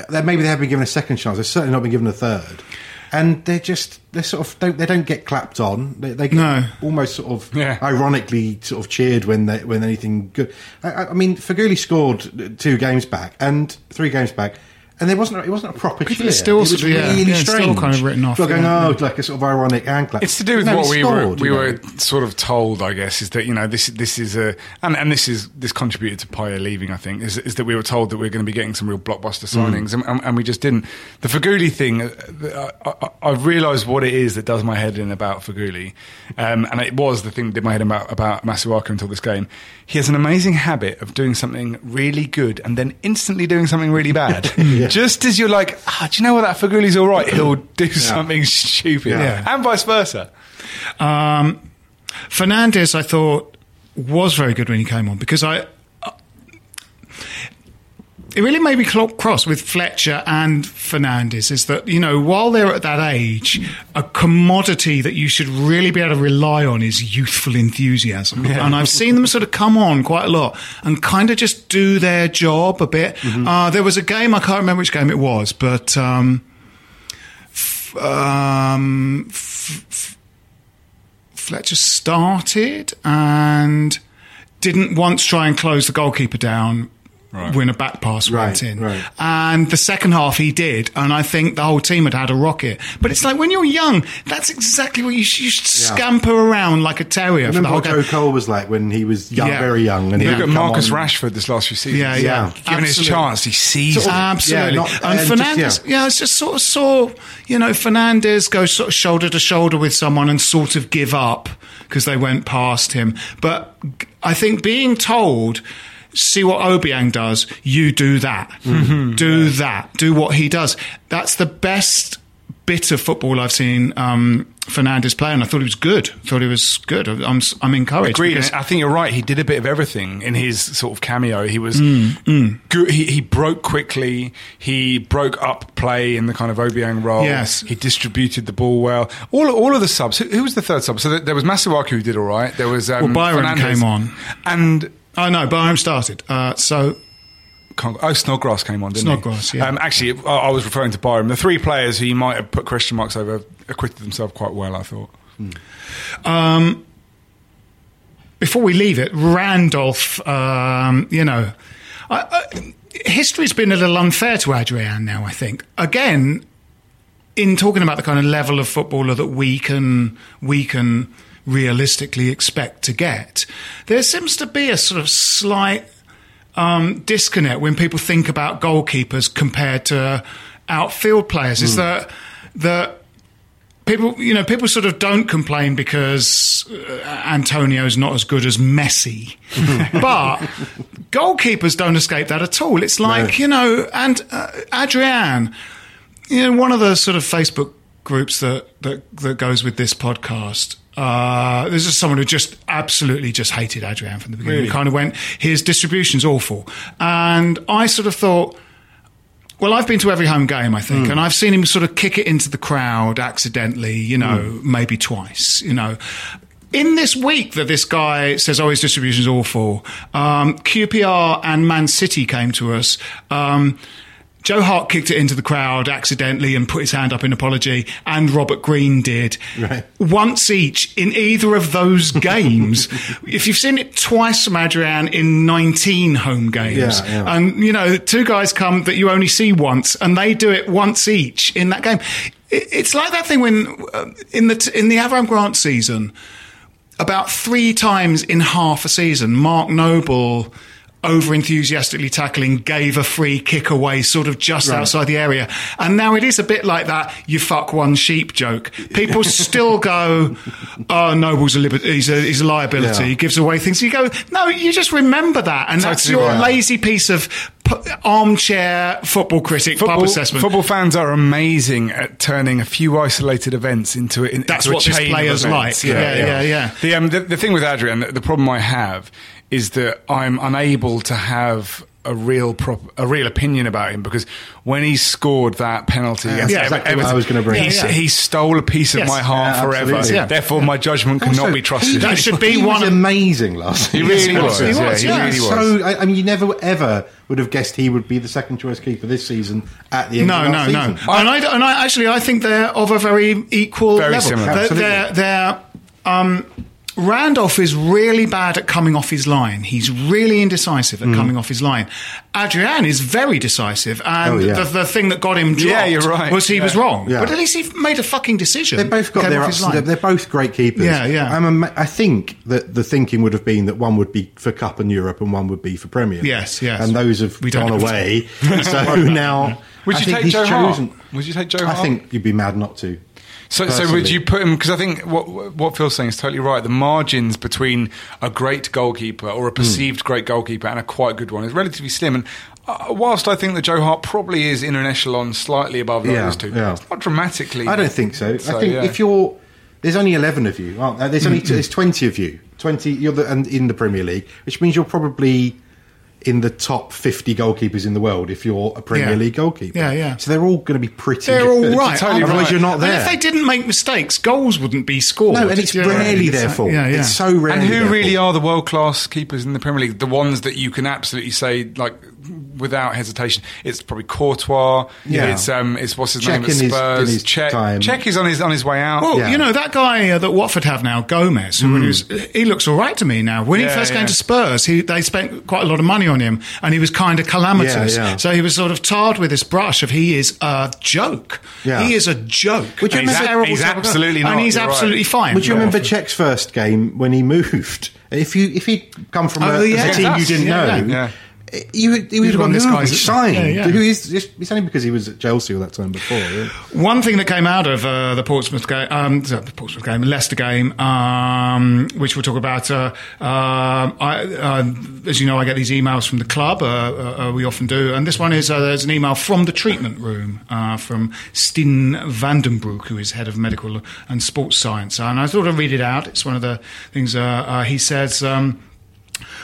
Speaker 3: Maybe they have been given a second chance. They've certainly not been given a third. And they're just they sort of don't they don't get clapped on. They, they get
Speaker 1: No.
Speaker 3: almost sort of
Speaker 2: Yeah.
Speaker 3: ironically sort of cheered when they when anything good. I, I I mean, Feghouli scored two games back and three games back. And there wasn't it wasn't a proper cheer.
Speaker 1: are still
Speaker 3: it was
Speaker 1: sort of- yeah,
Speaker 3: really
Speaker 1: yeah, still kind of written off,
Speaker 3: People going,
Speaker 1: yeah.
Speaker 3: oh, like a sort of ironic hand clap.
Speaker 2: It's to do with
Speaker 3: No,
Speaker 2: what
Speaker 3: he
Speaker 2: we were we
Speaker 3: you know.
Speaker 2: were sort of told, I guess, is that you know this this is a and, and this is this contributed to Payet leaving. I think is, is that we were told that we are going to be getting some real blockbuster
Speaker 3: Mm.
Speaker 2: signings, and, and, and we just didn't. The Feghouli thing, uh, I, I, I've realised what it is that does my head in about Feghouli, um, and it was the thing that did my head in about about Masuaku until this game. He has an amazing habit of doing something really good and then instantly doing something really bad. Just as you're like, ah, do you know what that Feghouli's all right? He'll do something stupid,
Speaker 1: Yeah.
Speaker 2: and vice versa.
Speaker 1: Um, Fernandes, I thought, was very good when he came on because I. It really made me cross with Fletcher and Fernandes is that, you know, while they're at that age, a commodity that you should really be able to rely on is youthful enthusiasm. And I've seen them sort of come on quite a lot and kind of just do their job a bit. Uh, there was a game, I can't remember which game it was, but um, f- um, f- f- Fletcher started and didn't once try and close the goalkeeper down when a back pass went in.
Speaker 3: right.
Speaker 1: And the second half he did, and I think the whole team had had a rocket. But it's like when you're young, that's exactly what you should, you should
Speaker 3: Yeah.
Speaker 1: scamper around like a terrier for the
Speaker 3: Remember
Speaker 1: whole
Speaker 3: what
Speaker 1: game.
Speaker 3: Joe Cole was like when he was young,
Speaker 1: Yeah.
Speaker 3: very young, and
Speaker 1: Yeah.
Speaker 2: Look at Marcus
Speaker 3: on-
Speaker 2: Rashford this last few seasons.
Speaker 1: Yeah, yeah.
Speaker 2: Given his chance, he sees
Speaker 3: Sort
Speaker 2: it.
Speaker 3: of-
Speaker 1: Absolutely.
Speaker 3: Yeah, not-
Speaker 1: and
Speaker 3: and just,
Speaker 1: Fernandes,
Speaker 3: yeah.
Speaker 1: yeah. I just sort of saw, you know, Fernandes go sort of shoulder to shoulder with someone and sort of give up because they went past him. But I think being told, see what Obiang does, you do that.
Speaker 3: Mm-hmm.
Speaker 1: Do that. Do what he does. That's the best bit of football I've seen um, Fernandes play, and I thought he was good. I Thought he was good. I'm, I'm encouraged.
Speaker 2: Agreed. I think you're right. He did a bit of everything in his sort of cameo. He was
Speaker 1: Mm,
Speaker 2: good. He, he broke quickly. He broke up play in the kind of Obiang role.
Speaker 1: Yes.
Speaker 2: He distributed the ball well. All all of the subs. Who, who was the third sub? So there, was Masuaku who did all right. There was um,
Speaker 1: Well, Byram
Speaker 2: Fernandes.
Speaker 1: came on.
Speaker 2: and
Speaker 1: Oh no, Byram started. Uh, so
Speaker 2: oh, Snodgrass came on, didn't
Speaker 1: Snodgrass,
Speaker 2: he?
Speaker 1: yeah.
Speaker 2: Um, actually, I, I was referring to Byram. The three players who you might have put question marks over acquitted themselves quite well, I thought.
Speaker 1: Um, before we leave it, Randolph, um, you know, I, I, history's been a little unfair to Adrian now, I think. Again, in talking about the kind of level of footballer that we can, we can realistically expect to get, there seems to be a sort of slight um, disconnect when people think about goalkeepers compared to outfield players. Is that that people, you know, people sort of don't complain because uh, Antonio's not as good as Messi, but goalkeepers don't escape that at all. It's like you know, and uh, Adrian, you know, one of the sort of Facebook groups that that, that goes with this podcast. Uh, there's just someone who just absolutely just hated Adrian from the beginning.
Speaker 2: Really?
Speaker 1: Kind of went, his distribution's awful, and I sort of thought. Well, I've been to every home game, I think, and I've seen him sort of kick it into the crowd accidentally, you know, maybe twice, you know. In this week that this guy says, oh, his distribution's awful, um, QPR and Man City came to us. Um, Joe Hart kicked it into the crowd accidentally and put his hand up in apology, and Robert Green did.
Speaker 3: Right.
Speaker 1: Once each in either of those games. if you've seen it twice from Adrian in 19 home games,
Speaker 3: Yeah, yeah.
Speaker 1: and you know, two guys come that you only see once, and they do it once each in that game. It's like that thing when uh, in the t- in the Avram Grant season, about three times in half a season, Mark Noble. Over enthusiastically tackling, gave a free kick away, sort of just
Speaker 3: Right.
Speaker 1: outside the area. And now it is a bit like that you fuck one sheep joke. People still go, oh, Noble's a, liber- he's a, he's a liability,
Speaker 3: Yeah.
Speaker 1: he gives away things. You go, no, you just remember that. And that's your
Speaker 2: right.
Speaker 1: lazy piece of p- armchair football critic pub
Speaker 2: Football,
Speaker 1: assessment.
Speaker 2: football fans are amazing at turning a few isolated events into, in,
Speaker 1: That's
Speaker 2: into
Speaker 1: what this player's like. Yeah, yeah, yeah.
Speaker 2: The, um, the, the thing with Adrian, the, the problem I have is that I'm unable to have a real prop, a real opinion about him because when he scored that penalty against
Speaker 1: Yeah,
Speaker 2: Ever-
Speaker 1: exactly
Speaker 3: what I was gonna bring.
Speaker 2: he,
Speaker 1: Yeah, yeah.
Speaker 2: he stole a piece of
Speaker 1: Yes.
Speaker 2: my heart
Speaker 3: Yeah,
Speaker 2: forever.
Speaker 3: Yeah.
Speaker 2: Therefore, my judgment cannot be trusted.
Speaker 1: That should be one
Speaker 3: amazing last
Speaker 2: He really
Speaker 1: Yes,
Speaker 2: was.
Speaker 1: he
Speaker 2: yeah,
Speaker 1: was,
Speaker 2: he really was.
Speaker 3: So I, I mean, you never ever would have guessed he would be the second choice keeper this season at the end
Speaker 1: No,
Speaker 3: of
Speaker 1: no,
Speaker 3: last
Speaker 1: no.
Speaker 3: season.
Speaker 1: And I, and I actually, I think they're of a very equal
Speaker 2: Very
Speaker 1: level.
Speaker 2: similar.
Speaker 1: They're,
Speaker 3: Absolutely.
Speaker 1: they're, they're, um, Randolph is really bad at coming off his line. He's really indecisive at
Speaker 3: Mm.
Speaker 1: coming off his line. Adrian is very decisive, and
Speaker 3: Oh, yeah.
Speaker 1: the, the thing that got him dropped
Speaker 2: Yeah, you're right.
Speaker 1: was he
Speaker 2: Yeah.
Speaker 1: was wrong.
Speaker 3: Yeah.
Speaker 1: But at least he made a fucking decision.
Speaker 3: They both got their ups.
Speaker 1: line.
Speaker 3: They're both great keepers.
Speaker 1: Yeah, yeah.
Speaker 3: I'm I think that the thinking would have been that one would be for Cup and Europe and one would be for Premier.
Speaker 1: Yes, yes.
Speaker 3: And those have
Speaker 1: We
Speaker 3: gone away. so now,
Speaker 2: Would
Speaker 3: I
Speaker 2: you take
Speaker 3: he's
Speaker 2: Joe Hart?
Speaker 3: chosen.
Speaker 2: Would you take Joe
Speaker 3: I
Speaker 2: Hart?
Speaker 3: think you'd be mad not to.
Speaker 2: So, so would you put him? Because I think what what Phil's saying is totally right. The margins between a great goalkeeper or a perceived great goalkeeper and a quite good one is relatively slim. And uh, whilst I think that Joe Hart probably is in an echelon slightly above
Speaker 3: Yeah,
Speaker 2: those two,
Speaker 3: yeah.
Speaker 2: it's not dramatically.
Speaker 3: I don't think so.
Speaker 2: So,
Speaker 3: I think
Speaker 2: yeah.
Speaker 3: if you're there's only eleven of you, aren't there? There's only there's twenty of you. Twenty you're the, and in the Premier League, which means you're probably in the top fifty goalkeepers in the world if you're a Premier
Speaker 1: Yeah.
Speaker 3: League goalkeeper.
Speaker 1: Yeah, yeah.
Speaker 3: So they're all going to be pretty.
Speaker 1: They're
Speaker 3: good.
Speaker 1: all right.
Speaker 2: totally
Speaker 3: Otherwise,
Speaker 2: right.
Speaker 3: you're not there.
Speaker 1: And if they didn't make mistakes, goals wouldn't be scored.
Speaker 3: no, and it's
Speaker 1: Yeah,
Speaker 3: rarely
Speaker 1: it's-
Speaker 3: their fault.
Speaker 1: Yeah, yeah.
Speaker 3: It's so rarely.
Speaker 2: And who
Speaker 3: their
Speaker 2: really
Speaker 3: fault.
Speaker 2: are the world class keepers in the Premier League? The ones that you can absolutely say, like, without hesitation, it's probably Courtois.
Speaker 3: Yeah.
Speaker 2: It's um, it's what's his
Speaker 3: Cech
Speaker 2: name at
Speaker 3: in his-
Speaker 2: Spurs.
Speaker 3: in his
Speaker 2: Cech,
Speaker 3: time.
Speaker 2: Cech is on his on his way out.
Speaker 1: Well,
Speaker 3: Yeah.
Speaker 1: you know that guy uh, that Watford have now, Gomes. Who when he, was, he looks all right to me now. When he
Speaker 2: Yeah,
Speaker 1: first
Speaker 2: yeah.
Speaker 1: came to Spurs, he, they spent quite a lot of money on him, and he was kind of calamitous.
Speaker 3: Yeah, yeah.
Speaker 1: So he was sort of tarred with this brush of he is a joke.
Speaker 3: Yeah.
Speaker 1: He is a joke.
Speaker 3: Would you
Speaker 1: And he's
Speaker 3: remember-
Speaker 1: terrible
Speaker 2: He's
Speaker 1: to have a go-
Speaker 2: absolutely
Speaker 1: and he's
Speaker 2: you're right.
Speaker 1: absolutely fine.
Speaker 3: Would you
Speaker 1: for
Speaker 3: remember
Speaker 1: Watford.
Speaker 3: Cech's first game when he moved? If you if he'd come from
Speaker 1: Oh,
Speaker 3: a,
Speaker 1: yeah.
Speaker 3: a team you didn't
Speaker 1: yeah,
Speaker 3: know,
Speaker 2: yeah.
Speaker 3: You would, you would
Speaker 1: You'd
Speaker 3: have
Speaker 1: gone,
Speaker 3: gone,
Speaker 1: this
Speaker 3: "Who have
Speaker 1: guy's-
Speaker 3: we signed?
Speaker 1: yeah, yeah.
Speaker 3: Who is? It's only because he was at Chelsea all that time before. yeah.
Speaker 1: One thing that came out of uh, the Portsmouth game, um, the Portsmouth game, Leicester game, um, which we'll talk about. Uh, um I, uh, as you know, I get these emails from the club. Uh, uh, uh, we often do, and this one is uh, there's an email from the treatment room uh, from Stijn Vandenbroucke, who is head of medical and sports science. And I thought I'd read it out. It's one of the things uh, uh, he says. Um,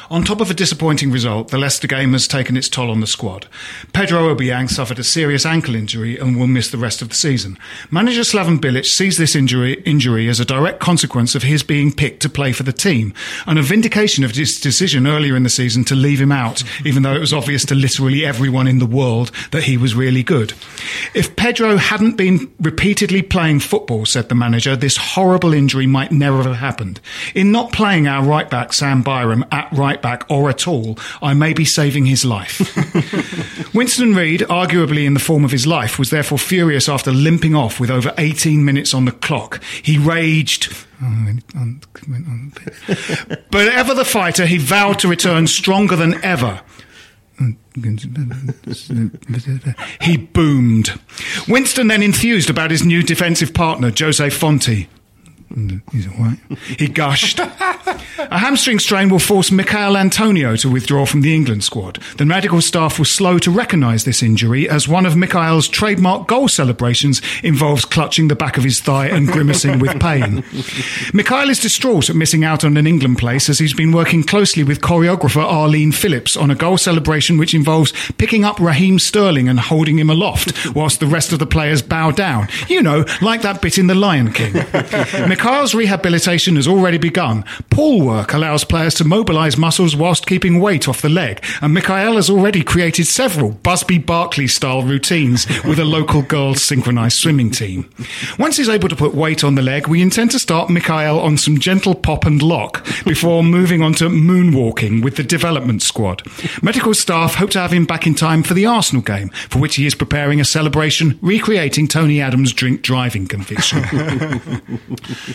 Speaker 1: On top of a disappointing result, the Leicester game has taken its toll on the squad. Pedro Obiang suffered a serious ankle injury and will miss the rest of the season. Manager Slaven Bilic sees this injury, injury as a direct consequence of his being picked to play for the team and a vindication of his decision earlier in the season to leave him out, even though it was obvious to literally everyone in the world that he was really good. If Pedro hadn't been repeatedly playing football, said the manager, this horrible injury might never have happened. In not playing our right back, Sam Byram, at right back or at all, I may be saving his life. Winston Reid, arguably in the form of his life, was therefore furious after limping off with over 18 minutes on the clock. He raged. but ever the fighter, he vowed to return stronger than ever. He boomed. Winston then enthused about his new defensive partner, Jose Fonte. He's all right. He gushed. A hamstring strain will force Michael Antonio to withdraw from the England squad. The medical staff was slow to recognise this injury as one of Michael's trademark goal celebrations involves clutching the back of his thigh and grimacing with pain. Mikhail is distraught at missing out on an England place as he's been working closely with choreographer Arlene Phillips on a goal celebration which involves picking up Raheem Sterling and holding him aloft whilst the rest of the players bow down. You know, like that bit in The Lion King. Mikhail's rehabilitation has already begun. Pull work allows players to mobilise muscles whilst keeping weight off the leg, and Mikhail has already created several Busby Berkeley style routines with a local girls' synchronised swimming team. Once he's able to put weight on the leg, we intend to start Mikhail on some gentle pop and lock before moving on to moonwalking with the development squad. Medical staff hope to have him back in time for the Arsenal game, for which he is preparing a celebration recreating Tony Adams' drink driving conviction.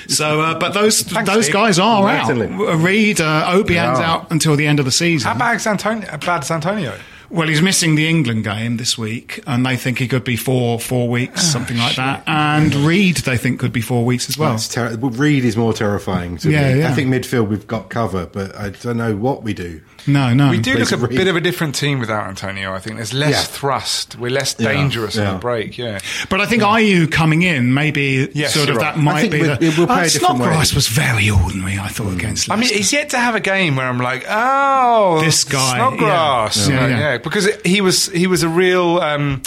Speaker 1: So, uh, but those those
Speaker 2: Steve.
Speaker 1: guys are out. Reid, uh, Obiang's
Speaker 3: Yeah.
Speaker 1: out until the end of the season.
Speaker 2: How bad's Antonio? How bad's Antonio?
Speaker 1: Well, he's missing the England game this week, and they think he could be four four weeks, something like that. And Reid, they think could be four weeks as well.
Speaker 3: That's ter- Reid is more terrifying. To
Speaker 1: Yeah,
Speaker 3: me.
Speaker 1: yeah.
Speaker 3: I think midfield we've got cover, but I don't know what we do.
Speaker 1: No, no.
Speaker 2: We do look a
Speaker 3: Reid.
Speaker 2: bit of a different team without Antonio. I think there's less
Speaker 3: Yeah.
Speaker 2: thrust. We're less
Speaker 3: Yeah,
Speaker 2: dangerous on
Speaker 3: yeah.
Speaker 2: the break. Yeah.
Speaker 1: But I think Ayew coming in, maybe
Speaker 2: Yes,
Speaker 1: sort of
Speaker 2: you're
Speaker 1: that might
Speaker 3: I think
Speaker 1: be
Speaker 3: we-
Speaker 1: the.
Speaker 3: we will play
Speaker 1: Uh,
Speaker 3: a different way.
Speaker 1: Snodgrass was very ordinary, I thought, against
Speaker 2: I mean, he's yet to have a game where I'm like, oh,
Speaker 1: This guy,
Speaker 2: Snodgrass,
Speaker 1: yeah. Yeah,
Speaker 2: yeah,
Speaker 1: yeah.
Speaker 2: because he was he was a real. Um,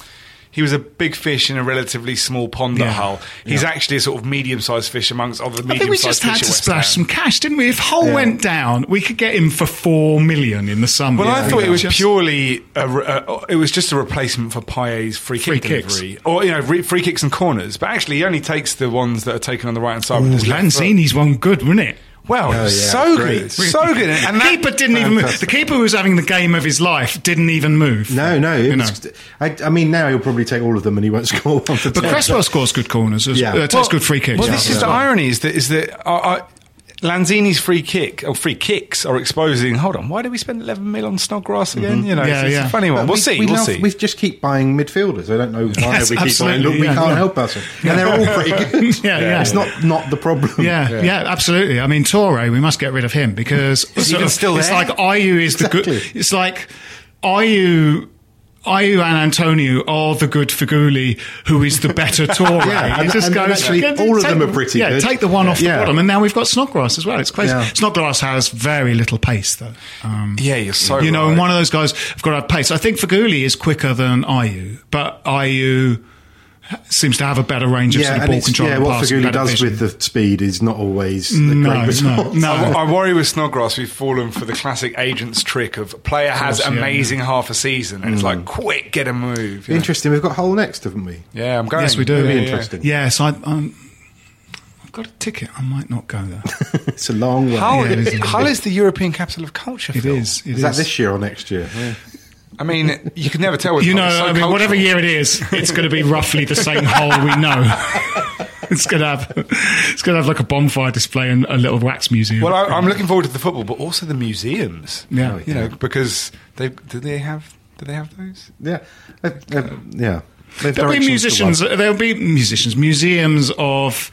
Speaker 2: he was a big fish in a relatively small pond at
Speaker 1: Yeah.
Speaker 2: Hull. He's actually a sort of medium-sized fish amongst other
Speaker 1: I think we just had to splash some cash, didn't we? If Hull went down, we could get him for four million in the summer.
Speaker 2: Well, I thought it was
Speaker 1: Just-
Speaker 2: purely a, uh, it was just a replacement for Payet's free kick
Speaker 1: kicks.
Speaker 2: delivery, or you know, re- free kicks and corners. But actually, he only takes the ones that are taken on the right hand side.
Speaker 1: Ooh,
Speaker 2: his left foot.
Speaker 1: Lanzini's one good, wasn't it?
Speaker 2: Well,
Speaker 3: Oh, yeah,
Speaker 2: so
Speaker 3: great.
Speaker 2: good, so good, and that,
Speaker 1: keeper didn't even move. The keeper who was having the game of his life didn't even move.
Speaker 3: No, no.
Speaker 1: You
Speaker 3: was. I, I mean, now he'll probably take all of them and he won't score one for
Speaker 1: But
Speaker 3: 10.
Speaker 1: Cresswell scores good corners. As,
Speaker 3: Yeah.
Speaker 1: uh, takes good free kicks.
Speaker 2: Well, this is the irony: is that is that uh, uh, Lanzini's free kick or free kicks are exposing. Hold on, why did we spend 11 mil on Snodgrass mm-hmm. again? You know,
Speaker 1: Yeah,
Speaker 2: it's, it's
Speaker 1: yeah.
Speaker 2: a funny one.
Speaker 3: But
Speaker 2: We'll
Speaker 3: we,
Speaker 2: see.
Speaker 3: We,
Speaker 2: we'll
Speaker 3: love-
Speaker 2: see.
Speaker 3: we just keep buying midfielders. I don't know why
Speaker 1: Yes,
Speaker 3: we keep buying.
Speaker 1: absolutely,
Speaker 3: Look, we
Speaker 1: yeah,
Speaker 3: can't
Speaker 1: yeah.
Speaker 3: help us, and they're all pretty good.
Speaker 1: Yeah, yeah.
Speaker 3: It's not not the problem.
Speaker 1: Yeah, yeah, absolutely. I mean, Töre, we must get rid of him because
Speaker 2: Is he even
Speaker 1: of-
Speaker 2: still
Speaker 1: it's
Speaker 2: there?
Speaker 1: like Ayew is the good. It's like Ayew. Ayew and Antonio are the good Feghouli, who is the better Töre.
Speaker 3: Yeah, and-
Speaker 1: it just
Speaker 3: and
Speaker 1: goes.
Speaker 3: actually
Speaker 1: get-
Speaker 3: all of
Speaker 1: take-
Speaker 3: them are pretty
Speaker 1: Yeah,
Speaker 3: good.
Speaker 1: take the one off the
Speaker 3: Yeah.
Speaker 1: bottom, and now we've got Snodgrass as well. It's crazy.
Speaker 3: Yeah.
Speaker 1: Snodgrass has very little pace, though. Um,
Speaker 2: yeah, you're so
Speaker 1: you know,
Speaker 2: right.
Speaker 1: and one of those guys have got to have pace. I think Feghouli is quicker than Ayew, but Ayew seems to have a better range of
Speaker 3: Yeah,
Speaker 1: sort of ball control.
Speaker 3: yeah, what
Speaker 1: passing, Feghouli
Speaker 3: does
Speaker 1: vision.
Speaker 3: with the speed is not always the
Speaker 1: No,
Speaker 3: great
Speaker 1: no, no.
Speaker 2: I, I worry with Snodgrass we've fallen for the classic agent's trick of player has
Speaker 1: course, yeah.
Speaker 2: amazing half a season and it's like quick get a move. you know.
Speaker 3: Interesting. We've got Hull next, haven't we?
Speaker 2: Yeah, I'm going.
Speaker 1: Yes, we do.
Speaker 3: It'll be
Speaker 2: Yeah, yeah.
Speaker 3: interesting.
Speaker 1: Yes, I, um, I've got a ticket. I might not go there.
Speaker 3: It's a long way.
Speaker 2: Hull,
Speaker 1: Yeah, it is.
Speaker 2: Hull is the European capital of culture.
Speaker 1: It
Speaker 2: Phil.
Speaker 1: is. It
Speaker 3: Is that this year or next year? Yeah.
Speaker 2: I mean, you can never tell. With
Speaker 1: You know,
Speaker 2: so
Speaker 1: I mean, whatever year it is, it's going to be roughly the same hole we know. it's going to have, it's going to have like a bonfire display and a little wax museum.
Speaker 2: Well, I, I'm looking forward to the football, but also the museums.
Speaker 1: Yeah.
Speaker 2: you know, because they do they have do they have those?
Speaker 3: Yeah. Uh, uh, yeah. They've
Speaker 1: There'll be musicians. There'll be musicians. Museums of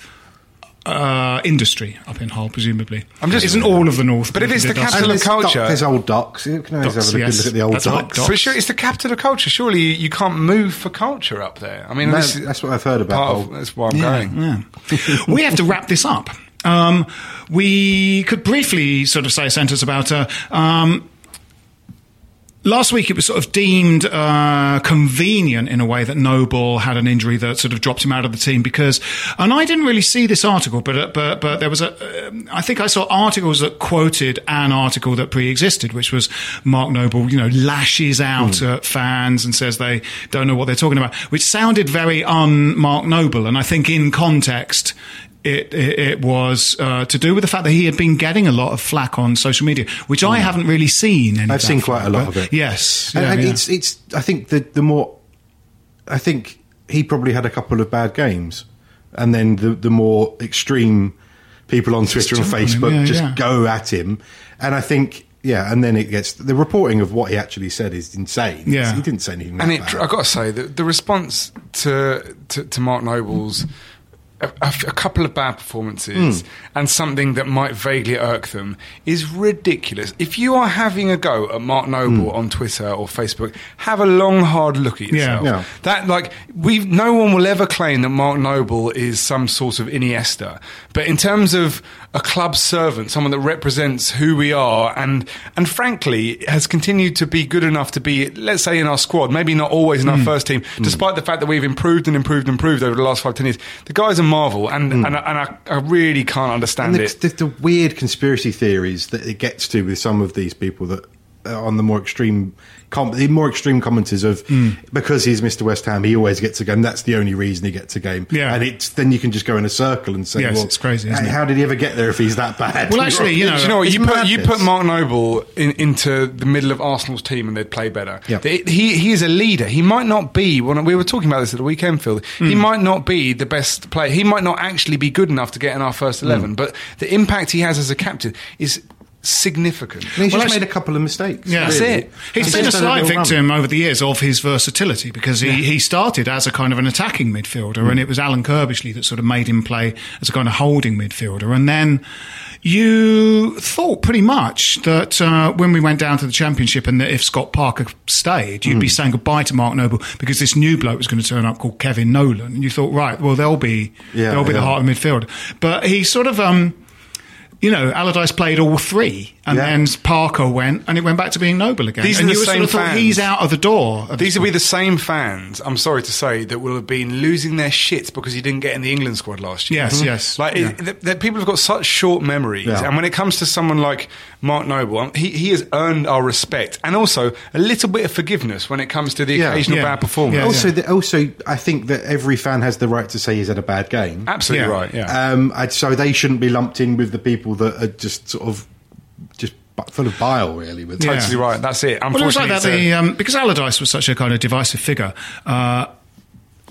Speaker 1: uh, industry up in Hull, presumably.
Speaker 2: I'm just-
Speaker 1: isn't all of the north.
Speaker 2: But if it's the capital of
Speaker 3: there's, dock-
Speaker 2: culture,
Speaker 3: there's old docks. You can always
Speaker 1: Docks,
Speaker 3: have a good
Speaker 1: yes.
Speaker 3: look at the old docks.
Speaker 1: docks.
Speaker 2: for sure, it's the capital of culture. Surely you, you can't move for culture up there. I mean,
Speaker 3: No,
Speaker 2: this
Speaker 3: that's what I've heard about
Speaker 2: part of- that's why I'm
Speaker 1: Yeah,
Speaker 2: going.
Speaker 1: yeah. we have to wrap this up. Um, we could briefly sort of say a sentence about her. Um, Last week, it was sort of deemed uh, convenient in a way that Noble had an injury that sort of dropped him out of the team because, and I didn't really see this article, but uh, but but there was a, um, I think I saw articles that quoted an article that pre-existed, which was Mark Noble, you know, lashes out at fans and says they don't know what they're talking about, which sounded very un Mark Noble, and I think in context. It, it, it was uh, to do with the fact that he had been getting a lot of flack on social media, which I haven't really seen. Any
Speaker 3: I've
Speaker 1: of that
Speaker 3: seen quite a lot of it.
Speaker 1: Yes,
Speaker 3: and,
Speaker 1: yeah,
Speaker 3: and
Speaker 1: yeah.
Speaker 3: it's it's. I think the the more, I think he probably had a couple of bad games, and then the the more extreme people on Twitter and
Speaker 1: jump on him,
Speaker 3: Facebook
Speaker 1: yeah,
Speaker 3: just
Speaker 1: yeah.
Speaker 3: go at him, and I think. Yeah, and then it gets the reporting of what he actually said is insane.
Speaker 2: Yeah.
Speaker 3: he didn't say anything.
Speaker 2: and it,
Speaker 3: bad.
Speaker 2: I've got to say that the response to to, to Mark Noble's a, a- couple of bad performances
Speaker 3: Hmm.
Speaker 2: and something that might vaguely irk them is ridiculous. If you are having a go at Mark Noble
Speaker 3: Hmm.
Speaker 2: on Twitter or Facebook, have a long, hard look at
Speaker 1: Yeah.
Speaker 2: yourself.
Speaker 3: Yeah.
Speaker 2: That like we, no one will ever claim that Mark Noble is some sort of Iniesta, but in terms of a club servant, someone that represents who we are, and and frankly has continued to be good enough to be, let's say, in our squad, maybe not always in
Speaker 3: Hmm.
Speaker 2: our first team, despite the fact that we've improved and improved and improved over the last five ten years. The guy's a marvel, and hmm. and, and I, I really can't understand
Speaker 3: and
Speaker 2: it.
Speaker 3: the, the, the weird conspiracy theories that it gets to with some of these people that are on the more extreme, com- the more extreme commenters of
Speaker 1: Hmm.
Speaker 3: because he's Mr. West Ham, he always gets a game. That's the only reason he gets a game.
Speaker 1: Yeah.
Speaker 3: and it's then you can just go in a circle and say,
Speaker 1: Yes,
Speaker 3: well,
Speaker 1: it's crazy, isn't
Speaker 3: how
Speaker 1: it?
Speaker 3: did he ever get there if he's that bad?
Speaker 1: Well, actually, you know,
Speaker 2: you know what? You put, you put Mark Noble in, into the middle of Arsenal's team and they'd play better.
Speaker 3: Yeah.
Speaker 2: The- He, he is a leader. He might not be, when we were talking about this at the weekend, Phil, he
Speaker 3: Hmm.
Speaker 2: might not be the best player. He might not actually be good enough to get in our first 11, but the impact he has as a captain is significant.
Speaker 3: And he's
Speaker 1: Well,
Speaker 3: just made a couple of mistakes.
Speaker 1: Yeah.
Speaker 2: That's
Speaker 3: really.
Speaker 2: it.
Speaker 1: He's been a slight
Speaker 3: little run.
Speaker 1: victim over the years of his versatility because he, he started as a kind of an attacking midfielder and it was Alan Curbishley that sort of made him play as a kind of holding midfielder. And then you thought pretty much that uh, when we went down to the championship and that if Scott Parker stayed, you'd be saying goodbye to Mark Noble because this new bloke was going to turn up called Kevin Nolan. And you thought, right, well, they'll be,
Speaker 3: Yeah,
Speaker 1: they'll be the heart of midfield. But he sort of, um, you know, Allardyce played all three, and
Speaker 3: Yeah.
Speaker 1: then Parker went, and it went back to being Noble again.
Speaker 2: These are
Speaker 1: and
Speaker 2: the
Speaker 1: you sort
Speaker 2: same
Speaker 1: of thought
Speaker 2: fans.
Speaker 1: he's out of the door.
Speaker 2: These
Speaker 1: this
Speaker 2: will be the same fans, I'm sorry to say, that will have been losing their shit because he didn't get in the England squad last year.
Speaker 1: Yes, yes,
Speaker 2: Like,
Speaker 1: yeah.
Speaker 2: it, that, that people have got such short memories.
Speaker 3: Yeah.
Speaker 2: And when it comes to someone like Mark Noble, um, he, he has earned our respect and also a little bit of forgiveness when it comes to the
Speaker 3: Yeah.
Speaker 2: occasional
Speaker 1: Yeah.
Speaker 2: bad performance.
Speaker 1: Yeah,
Speaker 3: also, the, also, I think that every fan has the right to say he's had a bad game.
Speaker 2: Absolutely
Speaker 1: Yeah.
Speaker 2: right, yeah.
Speaker 3: Um, I'd, so they shouldn't be lumped in with the people that are just sort of just bu- full of bile, really. With
Speaker 1: Yeah.
Speaker 2: Totally right. That's it.
Speaker 1: Well, it was
Speaker 2: Unfortunately,
Speaker 1: like that. The, um, because Allardyce was such a kind of divisive figure. Uh,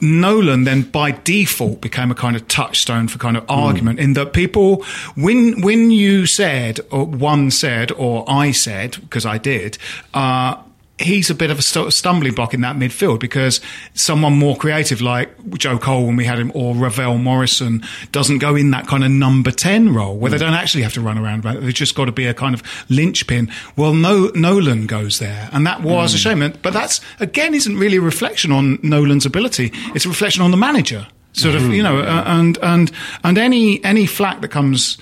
Speaker 1: Nolan then by default became a kind of touchstone for kind of argument in that people when when you said or one said or I said because I did uh he's a bit of a stu- stumbling block in that midfield because someone more creative like Joe Cole when we had him or Ravel Morrison doesn't go in that kind of number 10 role where they don't actually have to run around they've just got to be a kind of linchpin. Well no Nolan goes there and that was a shame. But that's again isn't really a reflection on Nolan's ability. It's a reflection on the manager sort of you know uh, and and and any any flack that comes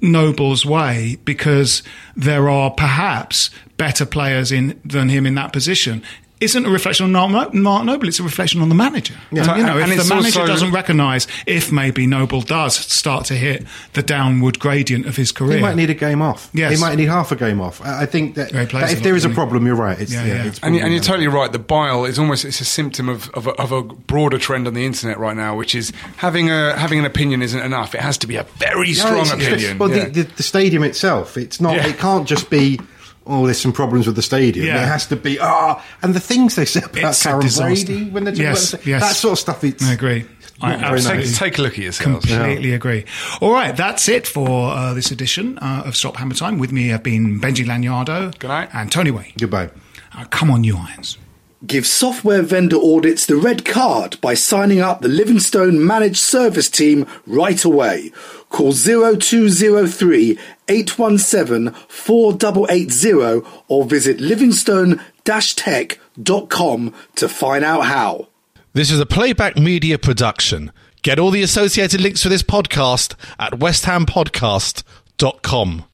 Speaker 1: Noble's way because there are perhaps better players in than him in that position isn't a reflection on Mark, Mark Noble. It's a reflection on the manager.
Speaker 2: Yeah.
Speaker 1: And, you know,
Speaker 2: And- and
Speaker 1: if the manager
Speaker 2: also-
Speaker 1: doesn't recognise if maybe Noble does start to hit the downward gradient of his career,
Speaker 3: He might need a game off.
Speaker 1: Yes.
Speaker 3: He might need half a game off. I I think that,
Speaker 1: Yeah,
Speaker 3: that
Speaker 1: a
Speaker 3: if
Speaker 1: lot,
Speaker 3: there is a problem, you're right. It's,
Speaker 1: Yeah,
Speaker 3: yeah,
Speaker 1: yeah.
Speaker 3: it's
Speaker 2: And, you- and you're totally right. The bile is almost it's a symptom of, of, a, of a broader trend on the internet right now, which is having a having an opinion isn't enough. It has to be a very strong
Speaker 3: it's- it's-
Speaker 2: opinion.
Speaker 3: Well,
Speaker 2: Yeah.
Speaker 3: the, the, the stadium itself, it's not.
Speaker 2: Yeah.
Speaker 3: It can't just be. Oh, there's some problems with the stadium.
Speaker 1: Yeah.
Speaker 3: It has to be. Ah, and the things they said about
Speaker 1: It's
Speaker 3: Karen. Brady when they're talking
Speaker 1: Yes,
Speaker 3: about
Speaker 1: yes.
Speaker 3: that sort of stuff. It's
Speaker 1: I agree. I
Speaker 3: not very
Speaker 1: absolutely
Speaker 3: nice.
Speaker 2: take, take a look at yourselves.
Speaker 1: Completely agree. All right, that's it for uh, this edition uh, of Stop Hammer Time. With me have been Benji Lanyardo
Speaker 2: Good night.
Speaker 1: and Tony Way.
Speaker 3: Goodbye.
Speaker 1: Uh, come on, you irons.
Speaker 4: Give software vendor audits the red card by signing up the Livingstone Managed Service Team right away. Call 0203 817 4880 or visit livingstone-tech.com to find out how.
Speaker 5: This is a playback media production. Get all the associated links for this podcast at westhampodcast.com.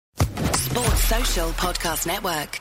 Speaker 6: Sports Social Podcast Network.